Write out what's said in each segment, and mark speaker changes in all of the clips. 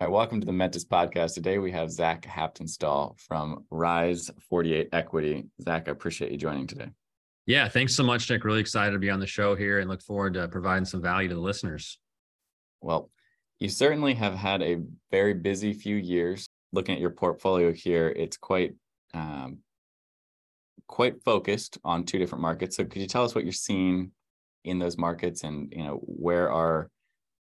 Speaker 1: All right, welcome to the Mentis podcast. Today we have Zach Haptonstall from Rise 48 Equity. Zach, I appreciate you joining today.
Speaker 2: Yeah, thanks so much, Nick. Really excited to be on the show here and look forward to providing some value to the listeners.
Speaker 1: Well, you certainly have had a very busy few years. Looking at your portfolio here, it's quite um, quite focused on two different markets. So, could you tell us what you're seeing in those markets, and you know where are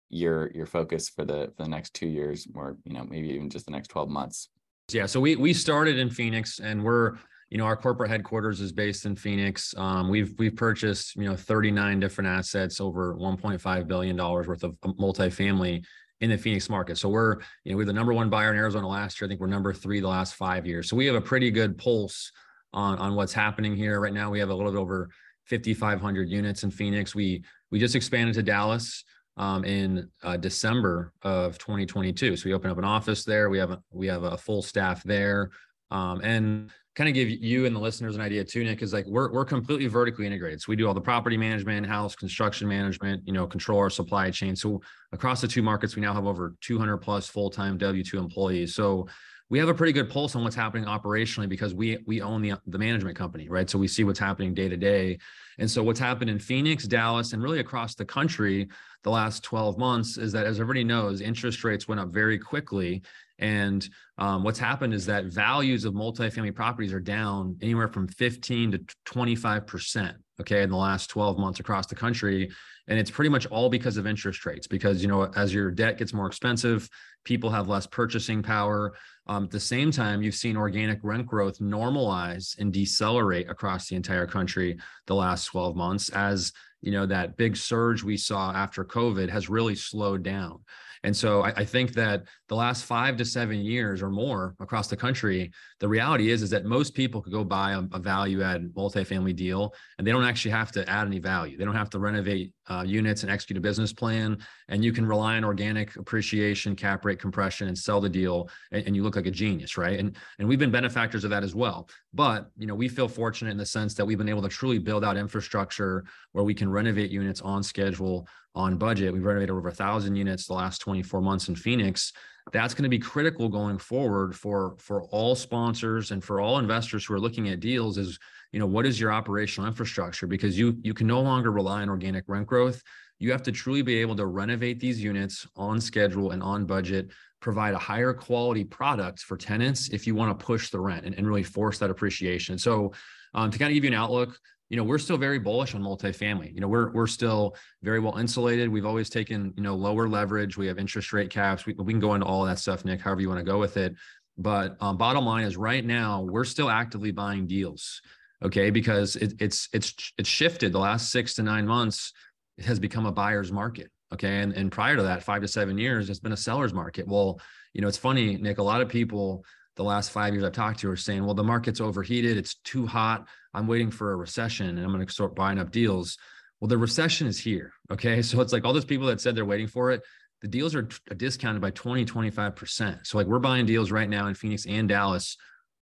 Speaker 1: your your focus for the for the next two years or you know maybe even just the next 12 months?
Speaker 2: Yeah so we we started in phoenix and we're you know our corporate headquarters is based in phoenix. Um, we've we've purchased you know 39 different assets over 1.5 billion dollars worth of multifamily in the phoenix market. So we're you know we're the number one buyer in arizona last year. I think we're number three the last five years. So we have a pretty good pulse on on what's happening here. Right now we have a little bit over 5500 units in phoenix. We we just expanded to dallas um, in uh, December of 2022. So we opened up an office there. We have a, we have a full staff there, um, and kind of give you and the listeners an idea too, Nick. Is like we're we're completely vertically integrated. So we do all the property management, house construction management, you know, control our supply chain. So across the two markets, we now have over 200 plus full time W two employees. So we have a pretty good pulse on what's happening operationally because we we own the the management company, right? So we see what's happening day to day. And so what's happened in Phoenix, Dallas, and really across the country the last 12 months is that as everybody knows, interest rates went up very quickly. And um, what's happened is that values of multifamily properties are down anywhere from 15 to 25 percent okay in the last 12 months across the country and it's pretty much all because of interest rates because you know as your debt gets more expensive people have less purchasing power. Um, at the same time you've seen organic rent growth normalize and decelerate across the entire country the last 12 months as you know that big surge we saw after covid has really slowed down and so I, I, think that the last five to seven years or more across the country, the reality is is that most people could go buy a, a value add multifamily deal, and they don't actually have to add any value. They don't have to renovate uh, units and execute a business plan, and you can rely on organic appreciation, cap rate compression, and sell the deal, and, and you look like a genius, right? And and we've been benefactors of that as well. But you know, we feel fortunate in the sense that we've been able to truly build out infrastructure where we can renovate units on schedule on budget. We've renovated over a thousand units the last 24 months in Phoenix. That's going to be critical going forward for for all sponsors and for all investors who are looking at deals. Is you know what is your operational infrastructure because you you can no longer rely on organic rent growth. You have to truly be able to renovate these units on schedule and on budget, provide a higher quality product for tenants if you want to push the rent and, and really force that appreciation. So um, to kind of give you an outlook, you know, we're still very bullish on multifamily. You know, we're we're still very well insulated. We've always taken, you know, lower leverage. We have interest rate caps. We, we can go into all that stuff, Nick, however you want to go with it. But um, bottom line is right now we're still actively buying deals. Okay, because it, it's it's it's shifted the last six to nine months. It has become a buyer's market. Okay, and and prior to that, five to seven years, it's been a seller's market. Well, you know, it's funny, Nick. A lot of people the last five years I've talked to are saying, well, the market's overheated, it's too hot. I'm waiting for a recession and I'm going to start buying up deals. Well, the recession is here. Okay. So it's like all those people that said they're waiting for it, the deals are uh, discounted by 20, 25%. So like we're buying deals right now in Phoenix and Dallas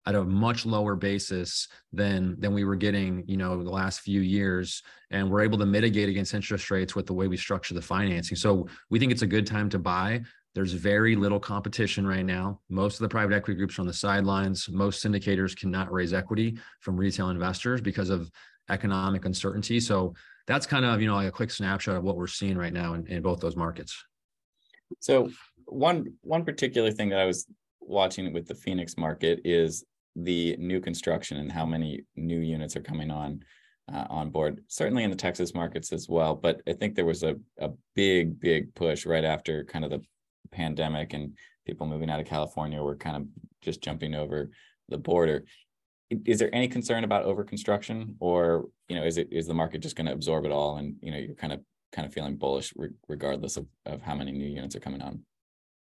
Speaker 2: at a much lower basis than than we were getting, you know, the last few years. And we're able to mitigate against interest rates with the way we structure the financing. So we think it's a good time to buy. There's very little competition right now. Most of the private equity groups are on the sidelines. Most syndicators cannot raise equity from retail investors because of economic uncertainty. So that's kind of you know like a quick snapshot of what we're seeing right now in, in both those markets.
Speaker 1: So one one particular thing that I was watching with the Phoenix market is the new construction and how many new units are coming on uh, on board. Certainly in the Texas markets as well, but I think there was a a big big push right after kind of the pandemic and people moving out of California were kind of just jumping over the border. Is there any concern about over construction, or you know, is it is the market just going to absorb it all, and you know, you're kind of kind of feeling bullish re- regardless of, of how many new units are coming on?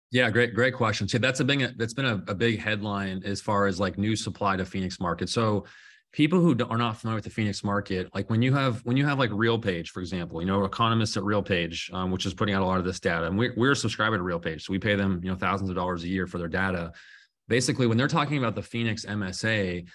Speaker 2: Yeah, great, great question. So that's a big that's been a, a big headline as far as like new supply to Phoenix market. So people who are not familiar with the Phoenix market, like when you have when you have like RealPage, for example, you know, economists at RealPage, um, which is putting out a lot of this data, and we're we're a subscriber to RealPage, so we pay them you know thousands of dollars a year for their data. Basically, when they're talking about the Phoenix MSA,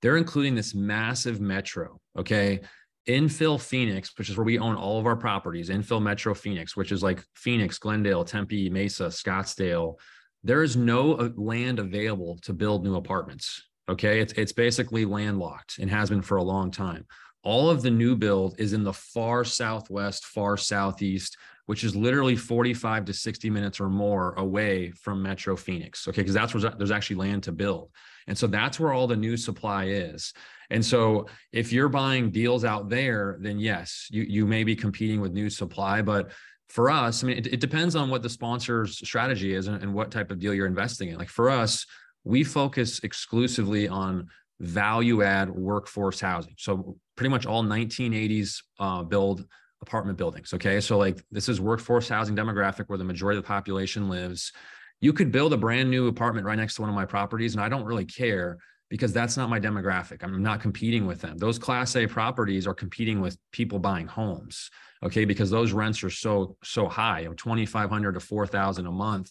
Speaker 2: they're including this massive metro. Okay. Infill Phoenix, which is where we own all of our properties, infill Metro Phoenix, which is like Phoenix, Glendale, Tempe, Mesa, Scottsdale, there is no uh, land available to build new apartments. Okay. It's, it's basically landlocked and has been for a long time. All of the new build is in the far southwest, far southeast, which is literally 45 to 60 minutes or more away from Metro Phoenix. Okay. Because that's where there's actually land to build. And so that's where all the new supply is. And so if you're buying deals out there, then yes, you, you may be competing with new supply. But for us, I mean, it, it depends on what the sponsor's strategy is and, and what type of deal you're investing in. Like for us, we focus exclusively on value add workforce housing. So pretty much all 1980s uh, build apartment buildings. Okay. So like this is workforce housing demographic where the majority of the population lives. You could build a brand new apartment right next to one of my properties, and I don't really care because that's not my demographic. I'm not competing with them. Those class A properties are competing with people buying homes. Okay. Because those rents are so, so high, know, 2,500 to 4,000 a month.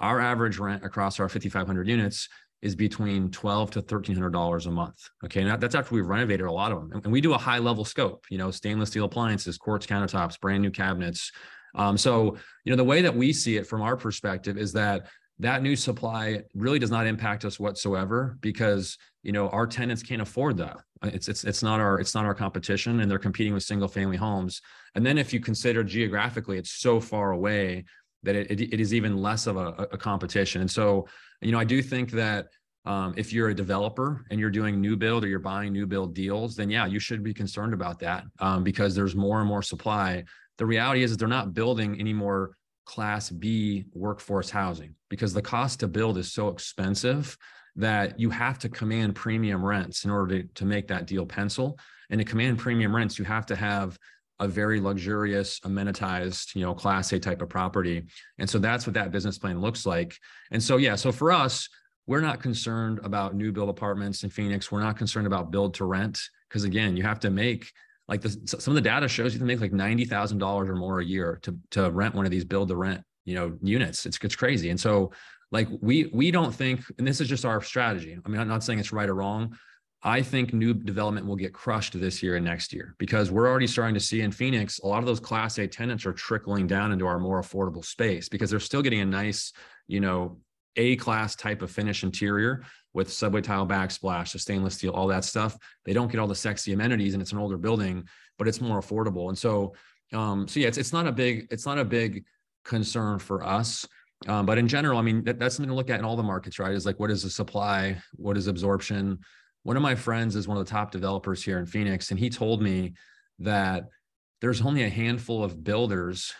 Speaker 2: Our average rent across our 5,500 units is between twelve to thirteen hundred dollars a month. Okay, and that's after we've renovated a lot of them, and we do a high level scope. You know, stainless steel appliances, quartz countertops, brand new cabinets. Um, so you know, the way that we see it from our perspective is that that new supply really does not impact us whatsoever because you know our tenants can't afford that it's it's it's not our it's not our competition and they're competing with single family homes and then if you consider geographically it's so far away that it, it, is even less of a, a competition and so you know i do think that um, if you're a developer and you're doing new build or you're buying new build deals then yeah you should be concerned about that um, because there's more and more supply the reality is that they're not building any more class B workforce housing because the cost to build is so expensive that you have to command premium rents in order to, to make that deal pencil. And to command premium rents, you have to have a very luxurious, amenitized, you know, class A type of property. And so that's what that business plan looks like. And so, yeah, so for us, we're not concerned about new build apartments in Phoenix. We're not concerned about build to rent because again, you have to make like the, some of the data shows you can make like ninety thousand dollars or more a year to to rent one of these build to rent you know units. It's it's crazy, and so like we we don't think, and this is just our strategy. I mean, I'm not saying it's right or wrong. I think new development will get crushed this year and next year because we're already starting to see in Phoenix a lot of those Class A tenants are trickling down into our more affordable space because they're still getting a nice, you know, A class type of finish interior with subway tile backsplash, the stainless steel, all that stuff. They don't get all the sexy amenities, and it's an older building, but it's more affordable. And so, um, so yeah, it's it's not a big it's not a big concern for us. Um, but in general, I mean, that, that's something to look at in all the markets, right? Is like what is the supply, what is absorption. One of my friends is one of the top developers here in Phoenix, and he told me that there's only a handful of builders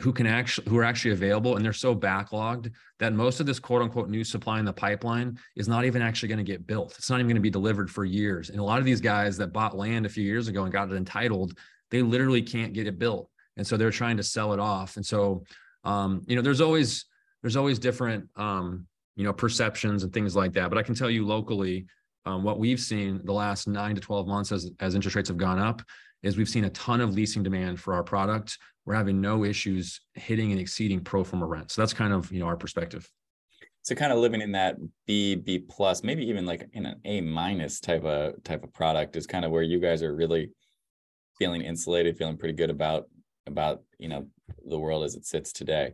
Speaker 2: who can actually who are actually available and they're so backlogged that most of this quote unquote new supply in the pipeline is not even actually going to get built. It's not even going to be delivered for years. And a lot of these guys that bought land a few years ago and got it entitled they literally can't get it built. And so they're trying to sell it off. And so um, you know there's always there's always different um, you know perceptions and things like that. But i can tell you locally um, what we've seen the last nine to 12 months as, as interest rates have gone up is we've seen a ton of leasing demand for our product. We're having no issues hitting and exceeding pro forma rent. So that's kind of you know our perspective.
Speaker 1: So kind of living in that B, B plus, maybe even like in an A minus type of type of product is kind of where you guys are really feeling insulated, feeling pretty good about about you know the world as it sits today.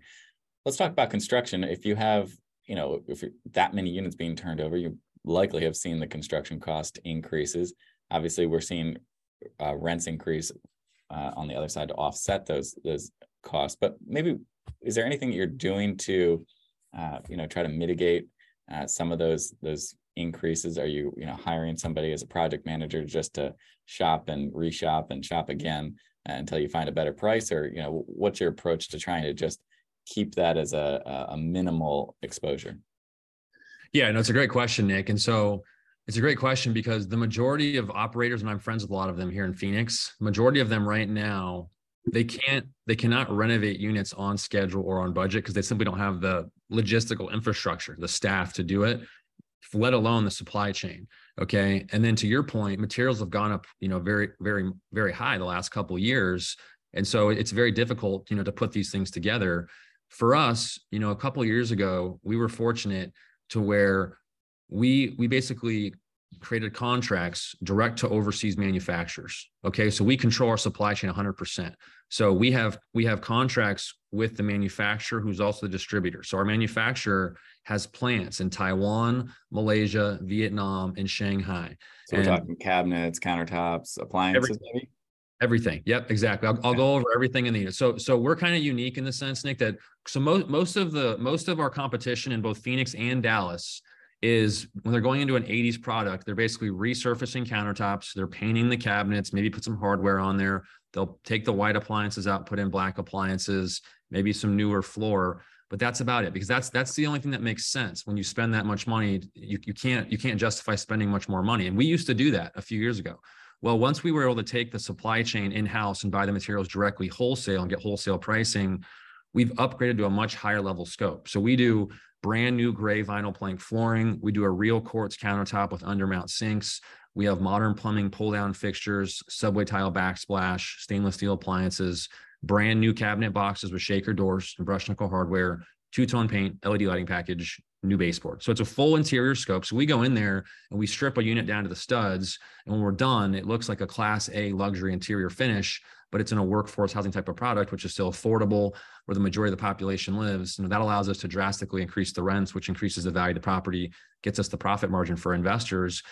Speaker 1: Let's talk about construction. If you have you know if that many units being turned over, you likely have seen the construction cost increases. Obviously, we're seeing uh, rents increase uh, on the other side to offset those those costs. But maybe is there anything that you're doing to uh, you know try to mitigate uh, some of those those increases? Are you you know hiring somebody as a project manager just to shop and reshop and shop again until you find a better price, or you know what's your approach to trying to just keep that as a, a minimal exposure?
Speaker 2: Yeah, no, it's a great question, Nick. And so it's a great question because the majority of operators, and I'm friends with a lot of them here in Phoenix, majority of them right now, they can't, they cannot renovate units on schedule or on budget because they simply don't have the logistical infrastructure, the staff to do it, let alone the supply chain. Okay. And then to your point, materials have gone up, you know, very, very, very high the last couple years. And so it's very difficult, you know, to put these things together. For us, you know, a couple years ago, we were fortunate to where we we basically created contracts direct to overseas manufacturers. Okay, so we control our supply chain 100%. So we have we have contracts with the manufacturer who's also the distributor. So our manufacturer has plants in Taiwan, Malaysia, Vietnam, and Shanghai.
Speaker 1: So we're and talking cabinets, countertops, appliances,
Speaker 2: everything. maybe. Everything. Yep, exactly. I'll, I'll go over everything in the unit. So so we're kind of unique in the sense, Nick, that so most most of the most of our competition in both Phoenix and Dallas is when they're going into an 80s product, they're basically resurfacing countertops, they're painting the cabinets, maybe put some hardware on there. They'll take the white appliances out, put in black appliances, maybe some newer floor, but that's about it because that's that's the only thing that makes sense when you spend that much money. You, you can't you can't justify spending much more money. And we used to do that a few years ago. Well, once we were able to take the supply chain in-house and buy the materials directly wholesale and get wholesale pricing, we've upgraded to a much higher level scope. So we do brand new gray vinyl plank flooring. We do a real quartz countertop with undermount sinks. We have modern plumbing pull down fixtures, subway tile backsplash, stainless steel appliances, brand new cabinet boxes with shaker doors and brush nickel hardware, two tone paint, LED lighting package, new baseboard. So it's a full interior scope. So we go in there and we strip a unit down to the studs. And when we're done, it looks like a class A luxury interior finish but it's in a workforce housing type of product, which is still affordable, where the majority of the population lives. Know, that allows us to drastically increase the rents, which increases the value of the property, gets us the profit margin for investors.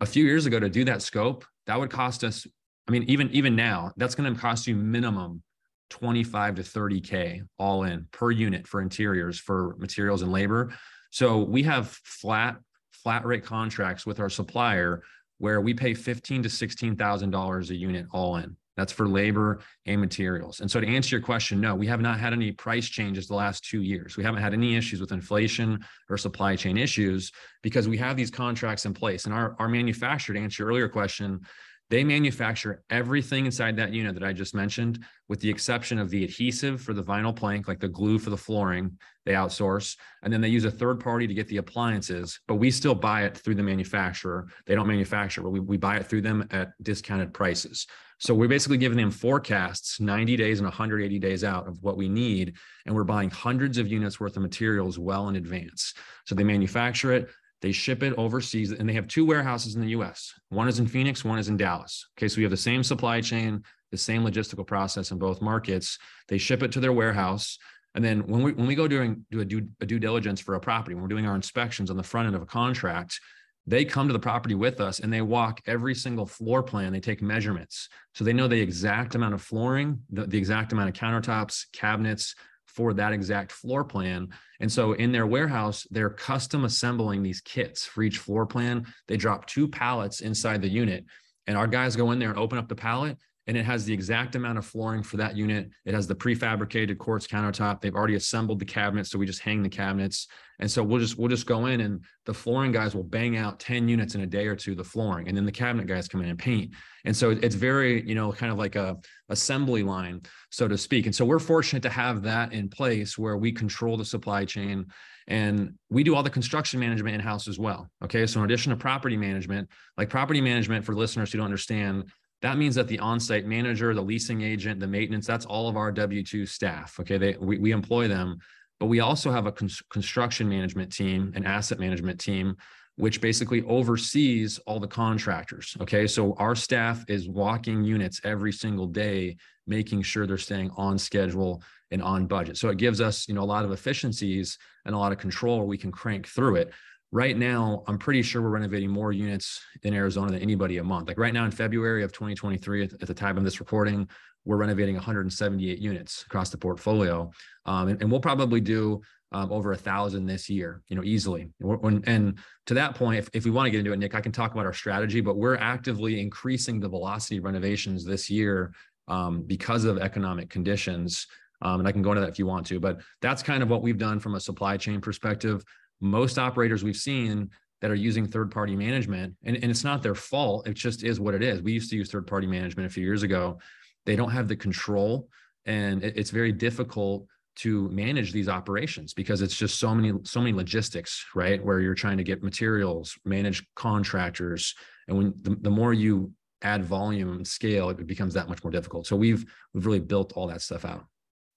Speaker 2: A few years ago, to do that scope, that would cost us. I mean, even even now, that's going to cost you minimum 25 to 30k all in per unit for interiors, for materials and labor. So we have flat flat rate contracts with our supplier where we pay fifteen to sixteen thousand dollars a unit all in. That's for labor and materials. And so to answer your question, no, we have not had any price changes the last two years. We haven't had any issues with inflation or supply chain issues because we have these contracts in place. And our, our manufacturer, to answer your earlier question, they manufacture everything inside that unit that I just mentioned, with the exception of the adhesive for the vinyl plank, like the glue for the flooring, they outsource. And then they use a third party to get the appliances, but we still buy it through the manufacturer. They don't manufacture, but we, we buy it through them at discounted prices. So we're basically giving them forecasts 90 days and 180 days out of what we need. And we're buying hundreds of units worth of materials well in advance. So they manufacture it, they ship it overseas, and they have two warehouses in the US. One is in Phoenix, one is in Dallas. Okay, so we have the same supply chain, the same logistical process in both markets. They ship it to their warehouse. And then when we when we go doing do a due, a due diligence for a property, when we're doing our inspections on the front end of a contract, they come to the property with us and they walk every single floor plan. They take measurements. So they know the exact amount of flooring, the, the exact amount of countertops, cabinets for that exact floor plan. And so in their warehouse, they're custom assembling these kits for each floor plan. They drop two pallets inside the unit. And our guys go in there and open up the pallet and it has the exact amount of flooring for that unit. It has the prefabricated quartz countertop. They've already assembled the cabinets, so we just hang the cabinets. And so we'll just we'll just go in and the flooring guys will bang out 10 units in a day or two, the flooring, and then the cabinet guys come in and paint. And so it's very, you know, kind of like a assembly line, so to speak. And so we're fortunate to have that in place where we control the supply chain and we do all the construction management in-house as well. Okay. So in addition to property management, like property management for listeners who don't understand, that means that the on-site manager, the leasing agent, the maintenance, that's all of our W-2 staff. Okay. They, we, we employ them, but we also have a con- construction management team, an asset management team, which basically oversees all the contractors. Okay. So our staff is walking units every single day, making sure they're staying on schedule and on budget. So it gives us, you know, a lot of efficiencies and a lot of control. We can crank through it right now, I'm pretty sure we're renovating more units in Arizona than anybody a month. Like right now in February of 2023, at, the time of this recording, we're renovating 178 units across the portfolio. Um, and, and, we'll probably do um, over a thousand this year, you know, easily. And, and to that point, if, if we want to get into it, Nick, I can talk about our strategy, but we're actively increasing the velocity of renovations this year um, because of economic conditions. Um, and I can go into that if you want to, but that's kind of what we've done from a supply chain perspective most operators we've seen that are using third party management and, and it's not their fault it just is what it is. We used to use third party management a few years ago. They don't have the control and it, it's very difficult to manage these operations because it's just so many so many logistics right where you're trying to get materials manage contractors and when the, the more you add volume and scale it becomes that much more difficult. So we've we've really built all that stuff out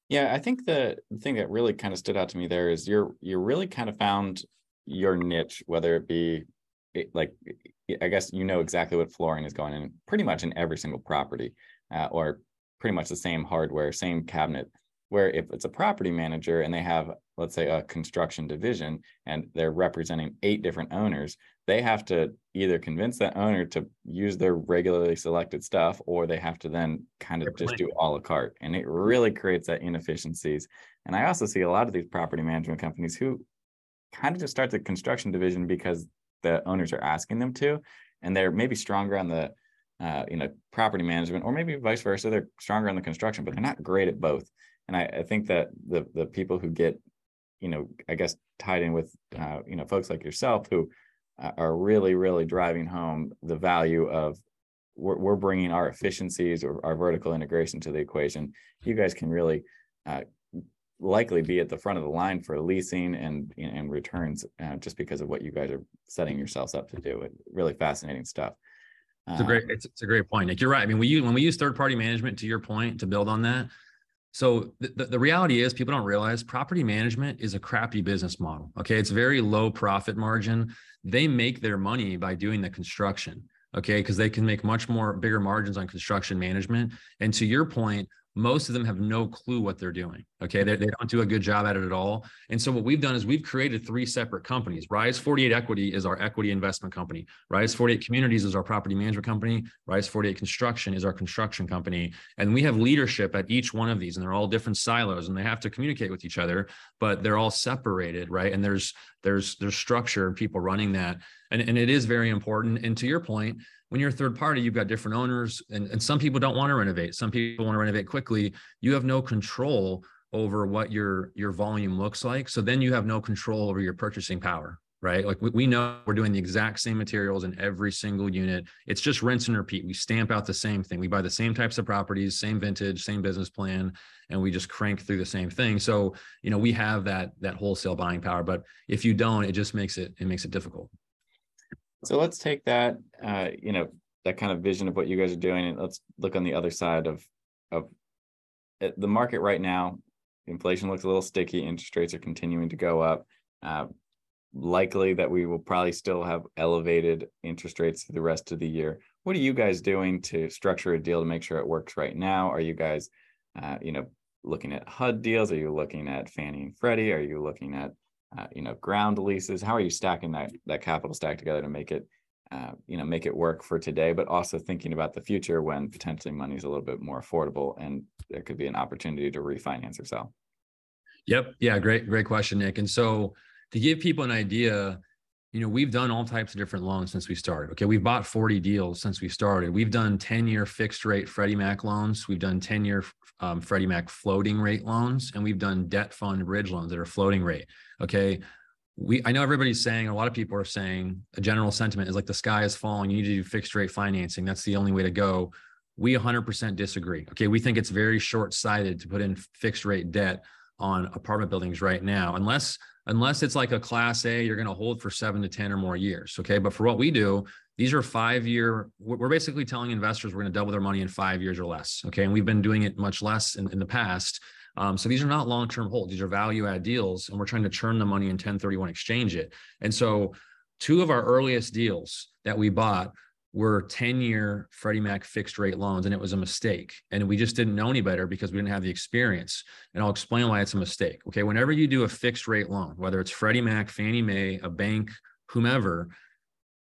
Speaker 1: yeah, I think the, thing that really kind of stood out to me there is you're you're really kind of found your niche, whether it be like I guess you know exactly what flooring is going in pretty much in every single property, uh, or pretty much the same hardware, same cabinet. Where if it's a property manager and they have, let's say, a construction division and they're representing eight different owners, they have to either convince that owner to use their regularly selected stuff or they have to then kind of just do a la carte. And it really creates that inefficiencies. And I also see a lot of these property management companies who kind of just start the construction division because the owners are asking them to, and they're maybe stronger on the uh, you know property management, or maybe vice versa. They're stronger on the construction, but they're not great at both. And I, I think that the the people who get you know I guess tied in with uh, you know folks like yourself who uh, are really really driving home the value of we're, we're bringing our efficiencies or our vertical integration to the equation. You guys can really uh, likely be at the front of the line for leasing and and returns uh, just because of what you guys are setting yourselves up to do. It really fascinating stuff.
Speaker 2: It's a great it's, it's a great point, Nick. You're right. I mean, we use when we use third party management. To your point, to build on that. So the, the reality is people don't realize property management is a crappy business model. Okay. It's very low profit margin. They make their money by doing the construction. Okay. Because they can make much more bigger margins on construction management. And to your point, most of them have no clue what they're doing. Okay. They, they don't do a good job at it at all. And so what we've done is we've created three separate companies. Rise 48 Equity is our equity investment company. Rise 48 Communities is our property management company. Rise 48 Construction is our construction company. And we have leadership at each one of these, and they're all different silos and they have to communicate with each other, but they're all separated, right? And there's there's there's structure and people running that. And, and it is very important. And to your point, when you're a third party, you've got different owners, and, and some people don't want to renovate. Some people want to renovate quickly. You have no control over what your your volume looks like. So then you have no control over your purchasing power, right? Like we, we know we're doing the exact same materials in every single unit. It's just rinse and repeat. We stamp out the same thing. We buy the same types of properties, same vintage, same business plan, and we just crank through the same thing. So, you know, we have that that wholesale buying power. But if you don't, it just makes it it makes it difficult.
Speaker 1: So let's take that, uh, you know, that kind of vision of what you guys are doing, and let's look on the other side of of uh, the market right now. Inflation looks a little sticky. Interest rates are continuing to go up. Uh, likely that we will probably still have elevated interest rates for the rest of the year. What are you guys doing to structure a deal to make sure it works right now? Are you guys, uh, you know, looking at HUD deals? Are you looking at Fannie and Freddie? Are you looking at uh, you know ground leases how are you stacking that that capital stack together to make it uh, you know make it work for today but also thinking about the future when potentially money is a little bit more affordable and there could be an opportunity to refinance or sell?
Speaker 2: Yep. Yeah great great question nick. And so to give people an idea you know we've done all types of different loans since we started okay? We've bought 40 deals since we started. We've done 10 year fixed rate freddie mac loans. We've done 10 year um, freddie mac floating rate loans and we've done debt fund bridge loans that are floating rate okay? We i know everybody's saying a lot of people are saying a general sentiment is like the sky is falling. You need to do fixed rate financing. That's the only way to go. We 100% disagree okay? We think it's very short-sighted to put in fixed rate debt on apartment buildings right now unless unless it's like a class a you're going to hold for seven to ten or more years okay? But for what we do these are five year we're basically telling investors we're going to double their money in five years or less okay? And we've been doing it much less in, in the past. Um, so these are not long-term holds; these are value-add deals, and we're trying to churn the money in 1031 exchange it. And so, two of our earliest deals that we bought were 10-year Freddie Mac fixed rate loans, and it was a mistake. And we just didn't know any better because we didn't have the experience. And I'll explain why it's a mistake. Okay, whenever you do a fixed rate loan, whether it's Freddie Mac, Fannie Mae, a bank, whomever,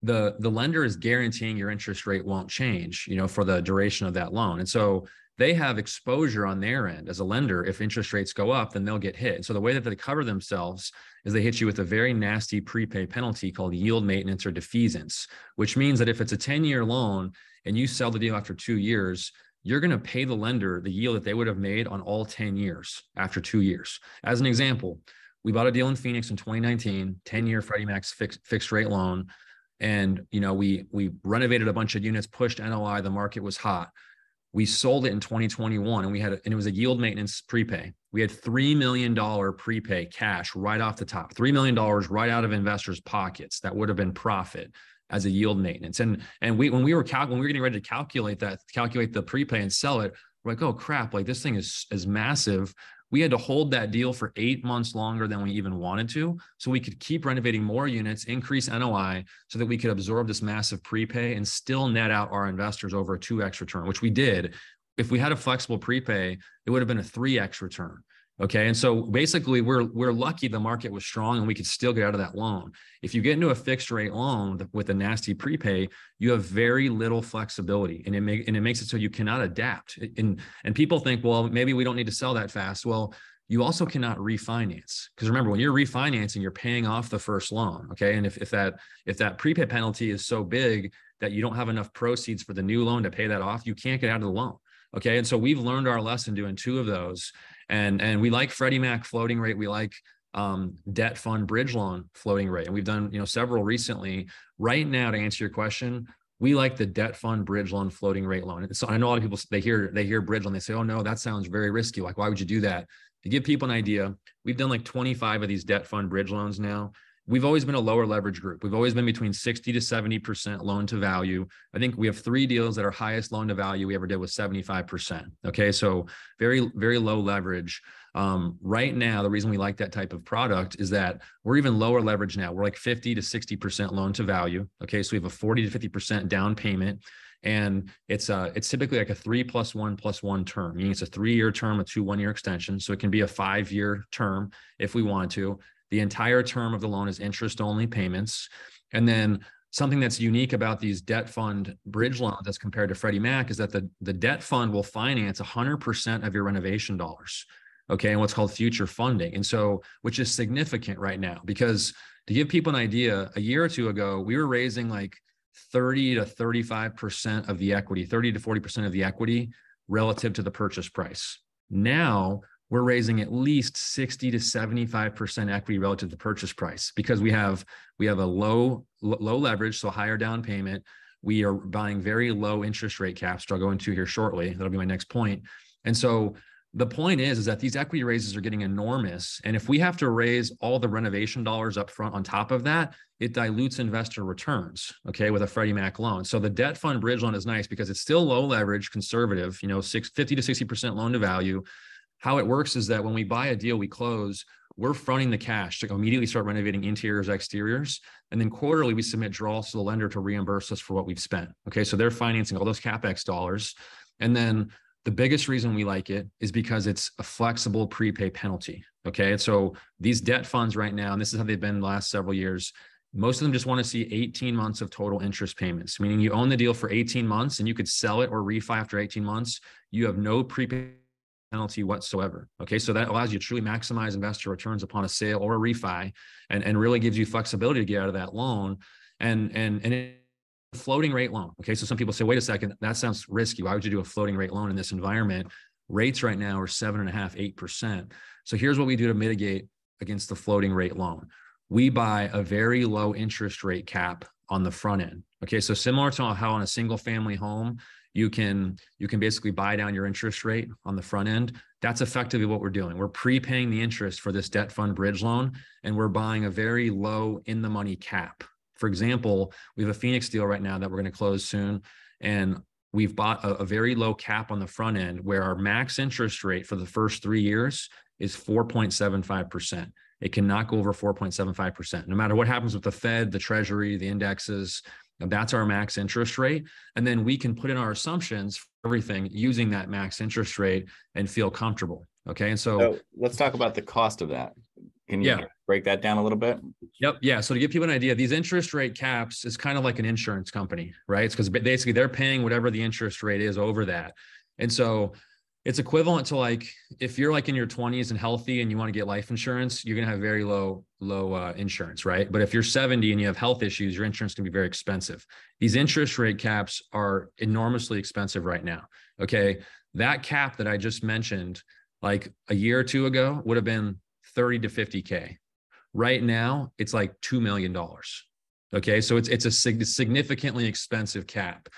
Speaker 2: the the lender is guaranteeing your interest rate won't change, you know, for the duration of that loan. And so they have exposure on their end as a lender. If interest rates go up, then they'll get hit. So the way that they cover themselves is they hit you with a very nasty prepay penalty called yield maintenance or defeasance, which means that if it's a 10 year loan and you sell the deal after two years, you're going to pay the lender the yield that they would have made on all 10 years after two years. As an example, we bought a deal in Phoenix in 2019, 10 year Freddie Mac's fixed, fixed rate loan. And, you know, we, we renovated a bunch of units, pushed NOI, the market was hot we sold it in 2021 and we had, a, and it was a yield maintenance prepay. We had $3 million prepay cash right off the top, $3 million right out of investors' pockets. That would have been profit as a yield maintenance. And, and we, when we were cal- when we were getting ready to calculate that, calculate the prepay and sell it, we're like, oh crap, like this thing is, is massive. We had to hold that deal for eight months longer than we even wanted to. So we could keep renovating more units, increase NOI so that we could absorb this massive prepay and still net out our investors over a 2x return, which we did. If we had a flexible prepay, it would have been a 3x return. Okay. And so basically we're we're lucky the market was strong and we could still get out of that loan. If you get into a fixed rate loan with a nasty prepay, you have very little flexibility and it make and it makes it so you cannot adapt. And and people think, well, maybe we don't need to sell that fast. Well, you also cannot refinance because remember when you're refinancing you're paying off the first loan okay and if, if that if that prepay penalty is so big that you don't have enough proceeds for the new loan to pay that off you can't get out of the loan okay and so we've learned our lesson doing two of those and and we like Freddie Mac floating rate. We like um, debt fund bridge loan floating rate, and we've done you know several recently. Right now, to answer your question, we like the debt fund bridge loan floating rate loan. So I know a lot of people they hear they hear bridge loan, they say, oh no, that sounds very risky. Like why would you do that? To give people an idea, we've done like 25 of these debt fund bridge loans now we've always been a lower leverage group. We've always been between 60 to 70% loan to value. I think we have three deals that are highest loan to value we ever did was 75%. Okay. So very, very low leverage. Um, right now, the reason we like that type of product is that we're even lower leverage now. We're like 50 to 60% loan to value. Okay. So we have a 40 to 50% down payment. And it's uh it's typically like a three plus one plus one term, meaning it's a three-year term, a two one-year extension. So it can be a five-year term if we want to. The entire term of the loan is interest only payments. And then something that's unique about these debt fund bridge loans as compared to Freddie Mac is that the, the debt fund will finance 100% of your renovation dollars. Okay. And what's called future funding. And so, which is significant right now, because to give people an idea, a year or two ago, we were raising like 30 to 35% of the equity, 30 to 40% of the equity relative to the purchase price. Now we're raising at least 60 to 75% equity relative to the purchase price because we have we have a low low leverage so higher down payment. We are buying very low interest rate caps which i'll go into here shortly. That'll be my next point. And so the point is is that these equity raises are getting enormous. And if we have to raise all the renovation dollars up front on top of that it dilutes investor returns okay with a freddie mac loan. So the debt fund bridge loan is nice because it's still low leverage conservative you know six, 50 to 60% loan to value how it works is that when we buy a deal, we close, we're fronting the cash to immediately start renovating interiors, exteriors. And then quarterly, we submit draws to the lender to reimburse us for what we've spent. Okay. So they're financing all those CapEx dollars. And then the biggest reason we like it is because it's a flexible prepay penalty. Okay. And so these debt funds right now, and this is how they've been the last several years, most of them just want to see 18 months of total interest payments, meaning you own the deal for 18 months and you could sell it or refi after 18 months. You have no prepay penalty whatsoever. Okay, so that allows you to truly maximize investor returns upon a sale or a refi, and, and really gives you flexibility to get out of that loan. And and and it, floating rate loan. Okay, so some people say, wait a second, that sounds risky. Why would you do a floating rate loan in this environment? Rates right now are seven and a half, eight percent. So here's what we do to mitigate against the floating rate loan. We buy a very low interest rate cap on the front end. Okay, so similar to how on a single family home, you can you can basically buy down your interest rate on the front end. That's effectively what we're doing. We're prepaying the interest for this debt fund bridge loan and we're buying a very low in the money cap. For example we have a phoenix deal right now that we're going to close soon and we've bought a, a very low cap on the front end where our max interest rate for the first three years is 4.75% it cannot go over 4.75% no matter what happens with the fed the treasury the indexes that's our max interest rate. And then we can put in our assumptions for everything using that max interest rate and feel comfortable. Okay. And so, so
Speaker 1: let's talk about the cost of that. Can you yeah. break that down a little bit?
Speaker 2: Yep. Yeah. So to give people an idea, these interest rate caps is kind of like an insurance company, right? It's because basically they're paying whatever the interest rate is over that. And so it's equivalent to like if you're like in your 20s and healthy and you want to get life insurance you're going to have very low low uh, insurance right? But if you're 70 and you have health issues your insurance can be very expensive. These interest rate caps are enormously expensive right now okay? That cap that i just mentioned like a year or two ago would have been 30 to 50k right now it's like 2 million dollars okay? So it's it's a sig- significantly expensive cap.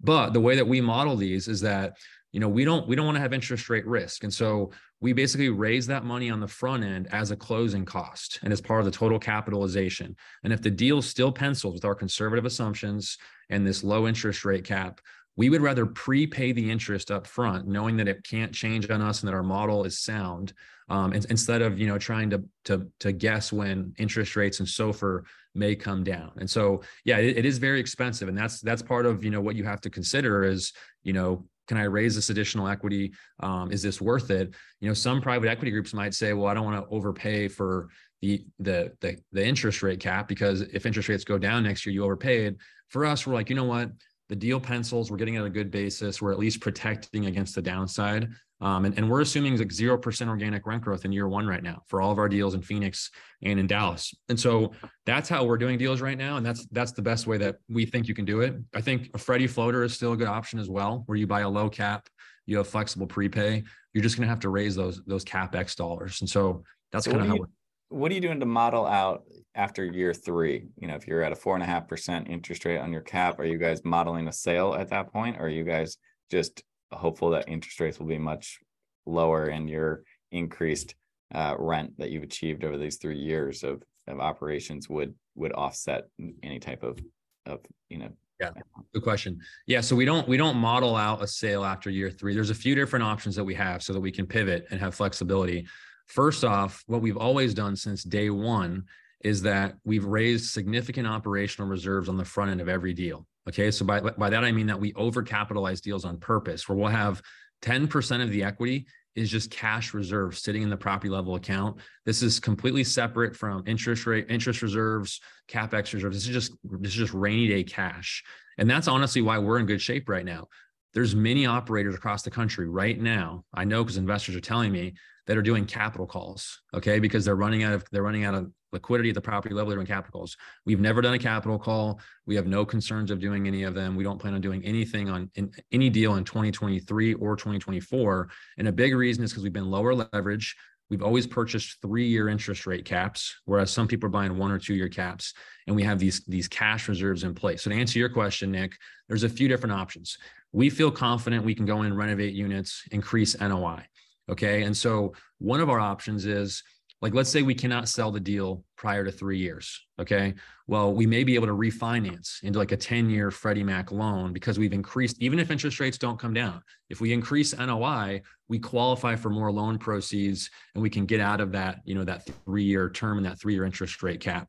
Speaker 2: But the way that we model these is that you know we don't we don't want to have interest rate risk. And so we basically raise that money on the front end as a closing cost and as part of the total capitalization. And if the deal still pencils with our conservative assumptions and this low interest rate cap we would rather prepay the interest up front, knowing that it can't change on us and that our model is sound, um, and, instead of you know trying to to to guess when interest rates and SOFR may come down. And so, yeah, it, it is very expensive, and that's that's part of you know what you have to consider is you know can I raise this additional equity? Um, is this worth it? You know, some private equity groups might say, well, I don't want to overpay for the, the the the interest rate cap because if interest rates go down next year, you overpaid. For us, we're like, you know what? The deal pencils, we're getting at a good basis. We're at least protecting against the downside. Um, and, and we're assuming like 0% organic rent growth in year one right now for all of our deals in Phoenix and in Dallas. And so that's how we're doing deals right now. And that's that's the best way that we think you can do it. I think a Freddie floater is still a good option as well, where you buy a low cap, you have flexible prepay. You're just going to have to raise those those capex dollars. And so that's so kind of how.
Speaker 1: You, what are you doing to model out after year three? You know, if you're at a four and a half percent interest rate on your cap, are you guys modeling a sale at that point? Or are you guys just hopeful that interest rates will be much lower and your increased uh, rent that you've achieved over these three years of, of operations would would offset any type of of you know.
Speaker 2: Yeah good question. Yeah so we don't we don't model out a sale after year three. There's a few different options that we have so that we can pivot and have flexibility. First off what we've always done since day one is that we've raised significant operational reserves on the front end of every deal Okay. So by, by that, I mean that we overcapitalize deals on purpose, where we'll have 10% of the equity is just cash reserves sitting in the property level account. This is completely separate from interest rate, interest reserves, capex reserves. This is just this is just rainy day cash. And that's honestly why we're in good shape right now. There's many operators across the country right now. I know because investors are telling me that are doing capital calls, okay, because they're running out of they're running out of liquidity at the property level. They're capital calls. We've never done a capital call. We have no concerns of doing any of them. We don't plan on doing anything on in, any deal in 2023 or 2024. And a big reason is because we've been lower leverage. We've always purchased three-year interest rate caps, whereas some people are buying one or two-year caps, and we have these these cash reserves in place. So to answer your question, Nick, there's a few different options. We feel confident we can go in and renovate units, increase NOI. Okay. And so one of our options is like, let's say we cannot sell the deal prior to three years. Okay. Well, we may be able to refinance into like a 10 year Freddie Mac loan because we've increased, even if interest rates don't come down, if we increase NOI, we qualify for more loan proceeds and we can get out of that, you know, that three year term and that three year interest rate cap.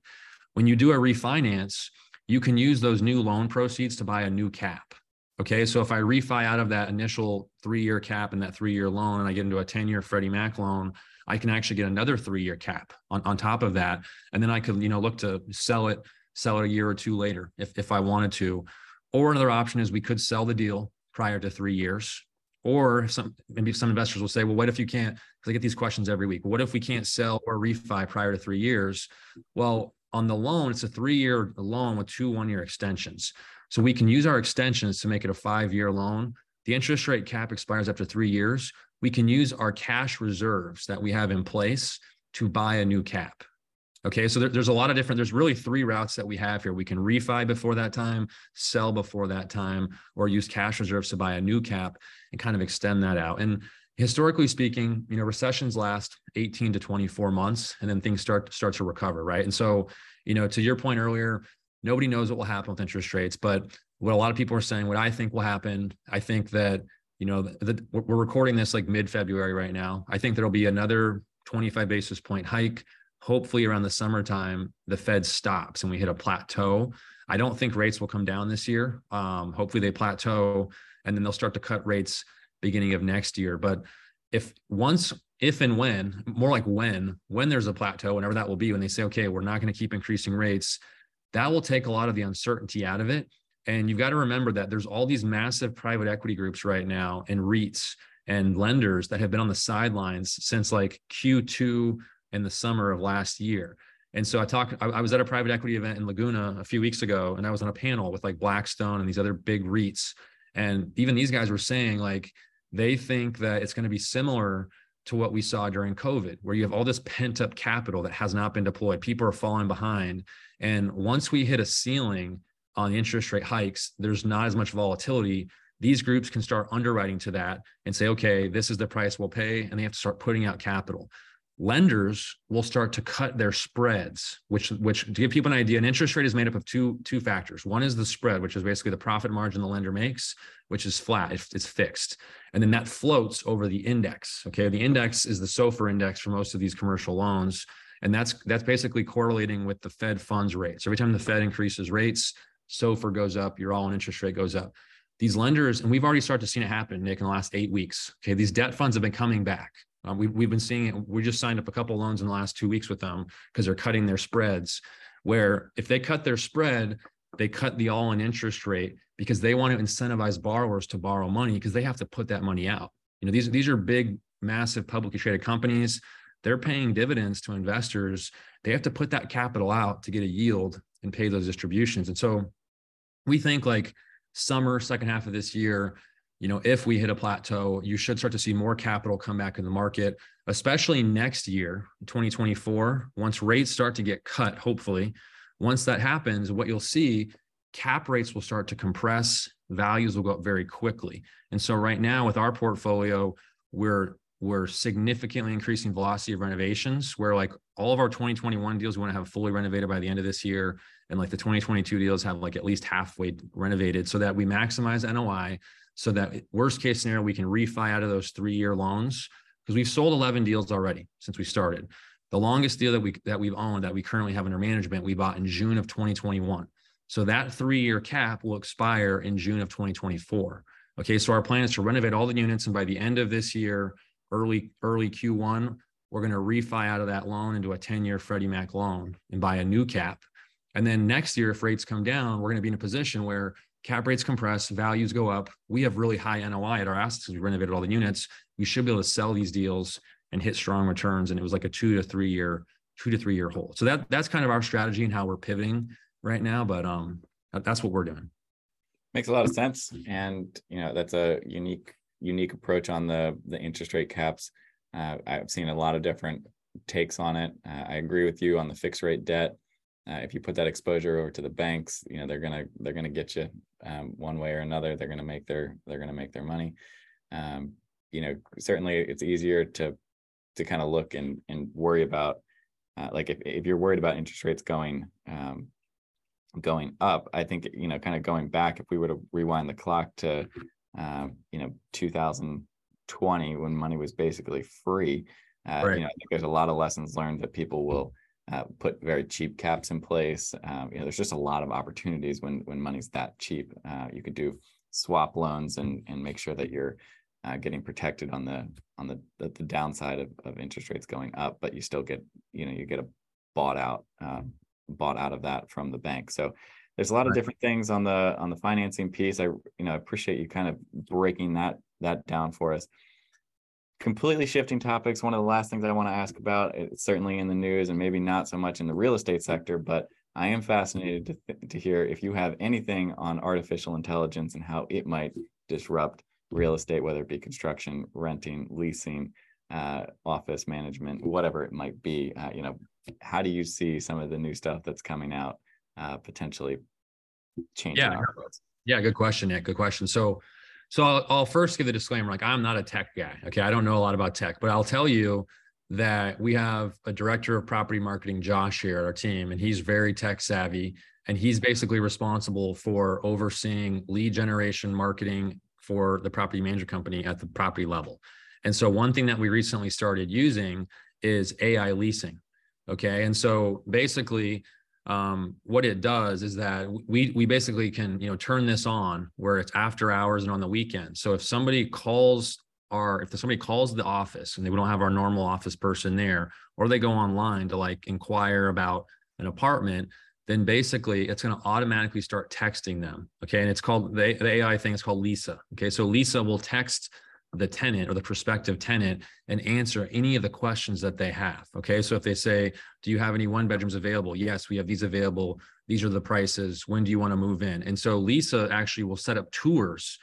Speaker 2: When you do a refinance, you can use those new loan proceeds to buy a new cap. Okay. So if I refi out of that initial three year cap and that three year loan and I get into a 10 year Freddie Mac loan, I can actually get another three year cap on, on top of that. And then I could, you know, look to sell it, sell it a year or two later if, if I wanted to. Or another option is we could sell the deal prior to three years. Or some maybe some investors will say, well, what if you can't? Because I get these questions every week. What if we can't sell or refi prior to three years? Well, on the loan, it's a three year loan with two one year extensions. So we can use our extensions to make it a five year loan. The interest rate cap expires after three years. We can use our cash reserves that we have in place to buy a new cap. Okay, so there, there's a lot of different, there's really three routes that we have here. We can refi before that time, sell before that time, or use cash reserves to buy a new cap and kind of extend that out. And historically speaking, you know, recessions last 18 to 24 months and then things start start to recover, right? And so, you know, to your point earlier, Nobody knows what will happen with interest rates, but what a lot of people are saying, what I think will happen, I think that you know the, we're recording this like mid-February right now. I think there'll be another 25 basis point hike. Hopefully, around the summertime, the Fed stops and we hit a plateau. I don't think rates will come down this year. Um, hopefully, they plateau and then they'll start to cut rates beginning of next year. But if once if and when more like when when there's a plateau whenever that will be when they say okay we're not going to keep increasing rates that will take a lot of the uncertainty out of it. And you've got to remember that there's all these massive private equity groups right now and REITs and lenders that have been on the sidelines since like Q2 in the summer of last year. And so I talked, I, I was at a private equity event in Laguna a few weeks ago, and I was on a panel with like Blackstone and these other big REITs. And even these guys were saying like they think that it's going to be similar to what we saw during COVID, where you have all this pent up capital that has not been deployed. People are falling behind. And once we hit a ceiling on interest rate hikes, there's not as much volatility. These groups can start underwriting to that and say, okay, this is the price we'll pay. And they have to start putting out capital. lenders will start to cut their spreads which which to give people an idea an interest rate is made up of two two factors one is the spread which is basically the profit margin the lender makes which is flat it's, it's fixed and then that floats over the index okay the index is the SOFR index for most of these commercial loans and that's that's basically correlating with the fed funds rate so every time the fed increases rates SOFR goes up your all-in interest rate goes up these lenders and we've already started to see it happen nick in the last eight weeks okay these debt funds have been coming back um, we, we've been seeing it. We just signed up a couple loans in the last two weeks with them because they're cutting their spreads. Where if they cut their spread, they cut the all-in interest rate because they want to incentivize borrowers to borrow money because they have to put that money out. You know, these these are big, massive publicly traded companies. They're paying dividends to investors. They have to put that capital out to get a yield and pay those distributions. And so we think like summer, second half of this year, you know, if we hit a plateau, you should start to see more capital come back in the market, especially next year, 2024, once rates start to get cut, hopefully. Once that happens, what you'll see, cap rates will start to compress, values will go up very quickly. And so right now with our portfolio, we're we're significantly increasing velocity of renovations where like all of our 2021 deals we want to have fully renovated by the end of this year and like the 2022 deals have like at least halfway renovated so that we maximize NOI so that worst case scenario, we can refi out of those three year loans because we've sold 11 deals already since we started. The longest deal that we that we've owned that we currently have under management, we bought in June of 2021. So that three year cap will expire in June of 2024. Okay, so our plan is to renovate all the units, and by the end of this year, early early Q1, we're going to refi out of that loan into a 10 year Freddie Mac loan and buy a new cap. And then next year, if rates come down, we're going to be in a position where cap rates compress, values go up. We have really high NOI at our assets. We renovated all the units. We should be able to sell these deals and hit strong returns. And it was like a two to three year, two to three year hold. So that that's kind of our strategy and how we're pivoting right now. But um, that's what we're doing.
Speaker 1: Makes a lot of sense, and you know that's a unique unique approach on the the interest rate caps. Uh, I've seen a lot of different takes on it. Uh, I agree with you on the fixed rate debt. Uh, if you put that exposure over to the banks, you know they're gonna they're gonna get you um, one way or another. They're gonna make their they're gonna make their money. Um, you know, certainly it's easier to to kind of look and and worry about uh, like if if you're worried about interest rates going um, going up, I think you know kind of going back. If we were to rewind the clock to um, you know 2020 when money was basically free, uh, right. you know I think there's a lot of lessons learned that people will uh, put very cheap caps in place. Um, you know, there's just a lot of opportunities when when money's that cheap. Uh, you could do swap loans and and make sure that you're uh, getting protected on the on the the, the downside of, of interest rates going up, but you still get you know you get a bought out um, bought out of that from the bank. So there's a lot of different things on the on the financing piece. I you know appreciate you kind of breaking that that down for us completely shifting topics. One of the last things i want to ask about it's certainly in the news and maybe not so much in the real estate sector but i am fascinated to, th- to hear if you have anything on artificial intelligence and how it might disrupt real estate whether it be construction renting leasing uh, office management whatever it might be. Uh, you know how do you see some of the new stuff that's coming out uh, potentially changing
Speaker 2: yeah. yeah good question nick. Good question. So so I'll, I'll first give the disclaimer like I'm not a tech guy. Okay. I don't know a lot about tech, but I'll tell you that we have a director of property marketing, Josh, here at our team, and he's very tech savvy. And he's basically responsible for overseeing lead generation marketing for the property manager company at the property level. And so, one thing that we recently started using is AI leasing. Okay. And so, basically, um, what it does is that we we basically can you know turn this on where it's after hours and on the weekend. So if somebody calls our if somebody calls the office and they don't have our normal office person there, or they go online to like inquire about an apartment, then basically it's going to automatically start texting them. Okay, and it's called the, the AI thing is called Lisa. Okay, so Lisa will text the tenant or the prospective tenant and answer any of the questions that they have. Okay. So if they say, Do you have any one bedrooms available? Yes, we have these available. These are the prices. When do you want to move in? And so Lisa actually will set up tours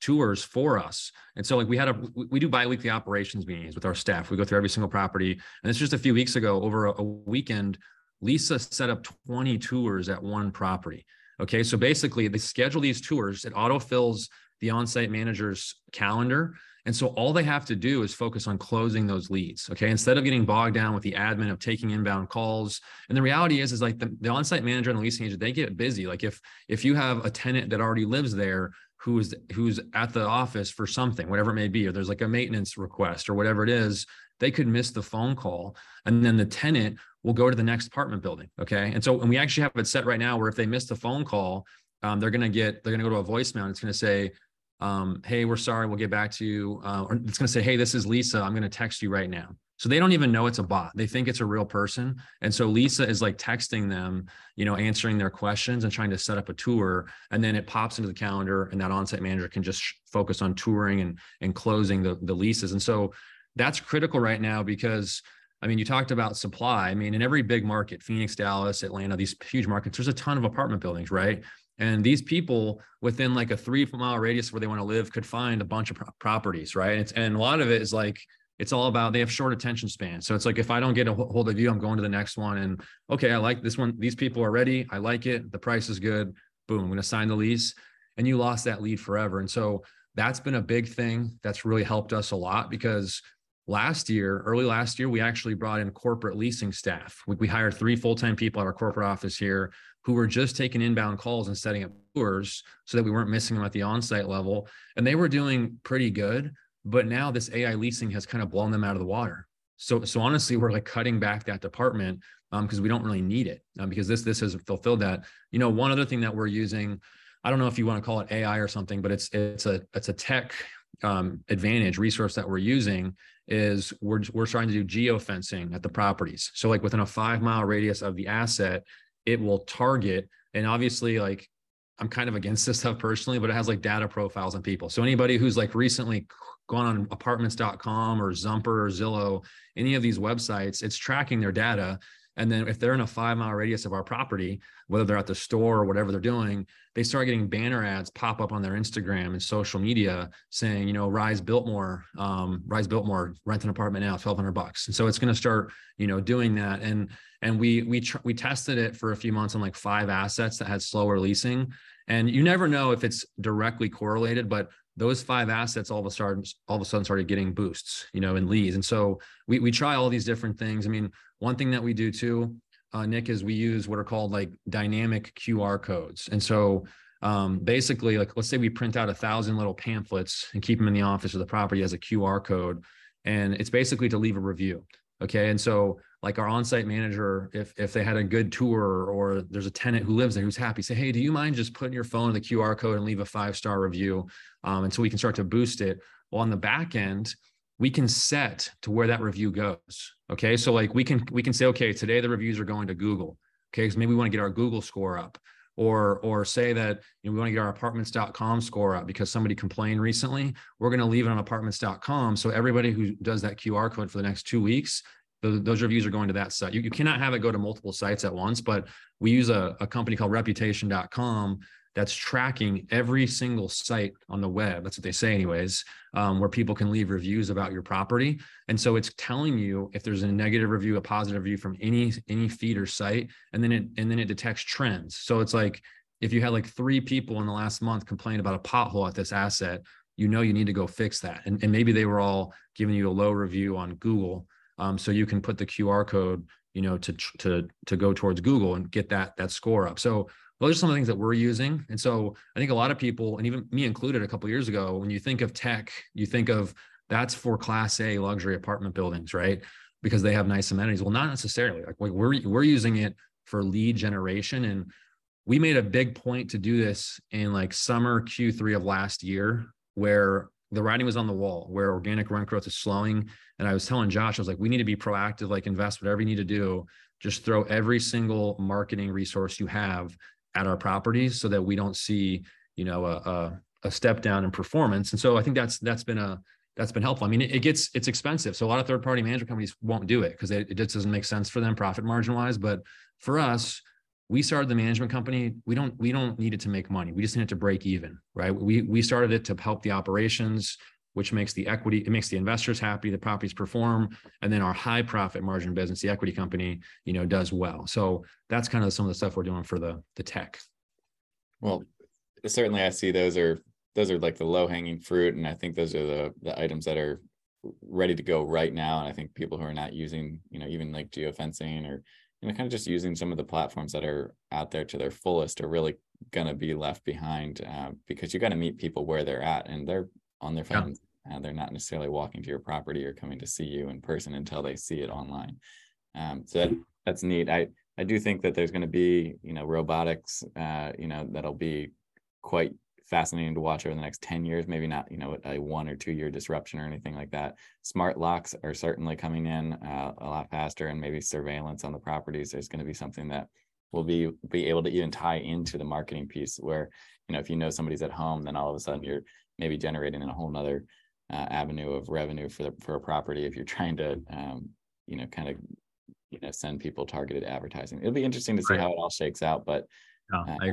Speaker 2: tours for us. And so like we had a we do biweekly operations meetings with our staff. We go through every single property. And it's just a few weeks ago over a, a weekend, Lisa set up 20 tours at one property. Okay. So basically they schedule these tours, it autofills the on-site manager's calendar. And so all they have to do is focus on closing those leads. Okay. Instead of getting bogged down with the admin of taking inbound calls. And the reality is, is like the, the on-site manager and the leasing agent, they get busy. Like if if you have a tenant that already lives there who's who's at the office for something, whatever it may be, or there's like a maintenance request or whatever it is, they could miss the phone call. And then the tenant will go to the next apartment building. Okay. And so and we actually have it set right now where if they miss the phone call, um, they're gonna get they're gonna go to a voicemail and it's gonna say, um, hey, we're sorry, we'll get back to you. Uh, or it's going to say, hey, this is Lisa. I'm going to text you right now. So they don't even know it's a bot. They think it's a real person. And so Lisa is like texting them, you know, answering their questions and trying to set up a tour. And then it pops into the calendar and that on-site manager can just focus on touring and, and closing the, the leases. And so that's critical right now because I mean, you talked about supply. I mean, in every big market, Phoenix, Dallas, Atlanta, these huge markets, there's a ton of apartment buildings, right? And these people within like a three mile radius where they want to live could find a bunch of pro- properties, right? It's, and a lot of it is like, it's all about they have short attention span. So it's like if I don't get a hold of you, I'm going to the next one. And okay, I like this one. These people are ready. I like it. The price is good. Boom, I'm going to sign the lease. And you lost that lead forever. And so that's been a big thing that's really helped us a lot because last year, early last year, we actually brought in corporate leasing staff. We, we hired three full time people at our corporate office here who were just taking inbound calls and setting up tours so that we weren't missing them at the on-site level. And they were doing pretty good. But now this AI leasing has kind of blown them out of the water. So, so honestly, we're like cutting back that department because um, we don't really need it um, because this this has fulfilled that. You know, one other thing that we're using, I don't know if you want to call it AI or something, but it's it's a it's a tech um, advantage resource that we're using is we're we're starting to do geofencing at the properties. So like within a five mile radius of the asset, it will target and obviously like i'm kind of against this stuff personally but it has like data profiles on people. So anybody who's like recently gone on apartments.com or zumper or zillow any of these websites it's tracking their data and then if they're in a five mile radius of our property, whether they're at the store or whatever they're doing, they start getting banner ads pop up on their Instagram and social media saying, you know, Rise Biltmore, um, Rise Biltmore, rent an apartment now, 1200 bucks. And so it's going to start, you know, doing that. And, and we, we, tr- we tested it for a few months on like five assets that had slower leasing. And you never know if it's directly correlated, but those five assets all of a sudden all of a sudden started getting boosts, you know, in leads. And so we we try all these different things. I mean, one thing that we do too, uh, Nick, is we use what are called like dynamic QR codes. And so um, basically, like let's say we print out a thousand little pamphlets and keep them in the office of the property as a QR code, and it's basically to leave a review. Okay, and so like our on-site manager, if if they had a good tour or there's a tenant who lives there who's happy, say, hey, do you mind just putting your phone in the QR code and leave a five-star review, um, and so we can start to boost it. Well, on the back end, we can set to where that review goes. Okay, so like we can we can say, okay, today the reviews are going to Google. Okay, because maybe we want to get our Google score up or or say that you know, we want to get our apartments.com score up because somebody complained recently we're going to leave it on apartments.com so everybody who does that qr code for the next two weeks the, those reviews are going to that site you, you cannot have it go to multiple sites at once but we use a, a company called reputation.com that's tracking every single site on the web. That's what they say, anyways, um, where people can leave reviews about your property. And so it's telling you if there's a negative review, a positive review from any any feed or site, and then it and then it detects trends. So it's like if you had like three people in the last month complain about a pothole at this asset, you know you need to go fix that. And, and maybe they were all giving you a low review on Google. Um, so you can put the QR code, you know, to to to go towards Google and get that that score up. So those are some of the things that we're using. And so I think a lot of people, and even me included a couple years ago, when you think of tech, you think of that's for class A luxury apartment buildings, right? Because they have nice amenities. Well, not necessarily. Like we're we're using it for lead generation. And we made a big point to do this in like summer Q3 of last year, where the writing was on the wall, where organic rent growth is slowing. And I was telling Josh, I was like, we need to be proactive, like invest whatever you need to do. Just throw every single marketing resource you have at our properties so that we don't see you know a, a, a step down in performance and so i think that's that's been a that's been helpful i mean it, it gets it's expensive so a lot of third party management companies won't do it because it, it just doesn't make sense for them profit margin wise but for us we started the management company we don't we don't need it to make money we just need it to break even right we we started it to help the operations which makes the equity, it makes the investors happy, the properties perform, and then our high profit margin business, the equity company, you know, does well. So that's kind of some of the stuff we're doing for the the tech.
Speaker 1: Well, certainly I see those are those are like the low hanging fruit, and I think those are the the items that are ready to go right now. And I think people who are not using, you know, even like geofencing or you know, kind of just using some of the platforms that are out there to their fullest are really going to be left behind uh, because you got to meet people where they're at and they're on their phones. Yeah. Uh, they're not necessarily walking to your property or coming to see you in person until they see it online. Um, so that, that's neat. I I do think that there's going to be you know robotics uh, you know that'll be quite fascinating to watch over the next 10 years maybe not you know a one or two year disruption or anything like that smart locks are certainly coming in uh, a lot faster and maybe surveillance on the properties is going to be something that will be be able to even tie into the marketing piece where you know if you know somebody's at home then all of a sudden you're maybe generating a whole nother uh, avenue of revenue for the for a property if you're trying to um, you know kind of you know send people targeted advertising it'll be interesting to see right. how it all shakes out but
Speaker 2: no, uh, I,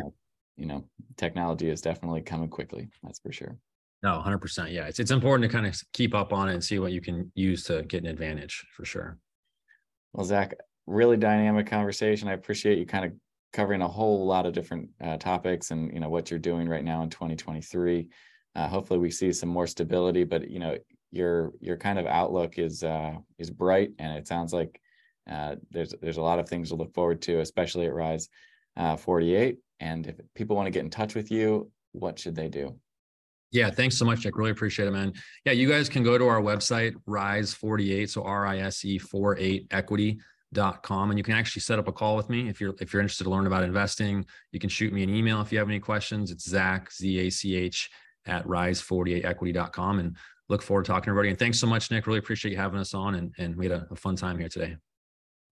Speaker 1: you know technology is definitely coming quickly that's for sure.
Speaker 2: No 100% yeah it's, it's important to kind of keep up on it and see what you can use to get an advantage for sure.
Speaker 1: Well zach really dynamic conversation i appreciate you kind of covering a whole lot of different uh, topics and you know what you're doing right now in 2023 uh, hopefully we see some more stability but you know your your kind of outlook is uh is bright and it sounds like uh, there's there's a lot of things to look forward to especially at rise uh, 48 and if people want to get in touch with you, what should they do?
Speaker 2: Yeah, thanks so much, Jack. Really appreciate it, man. Yeah, you guys can go to our website, Rise48, so R-I-S-E 48 equity.com. And you can actually set up a call with me if you're if you're interested to learn about investing. You can shoot me an email if you have any questions. It's Zach, Z-A-C-H at rise48equity.com. And look forward to talking to everybody. And thanks so much, Nick. Really appreciate you having us on. And, and we had a, a fun time here today.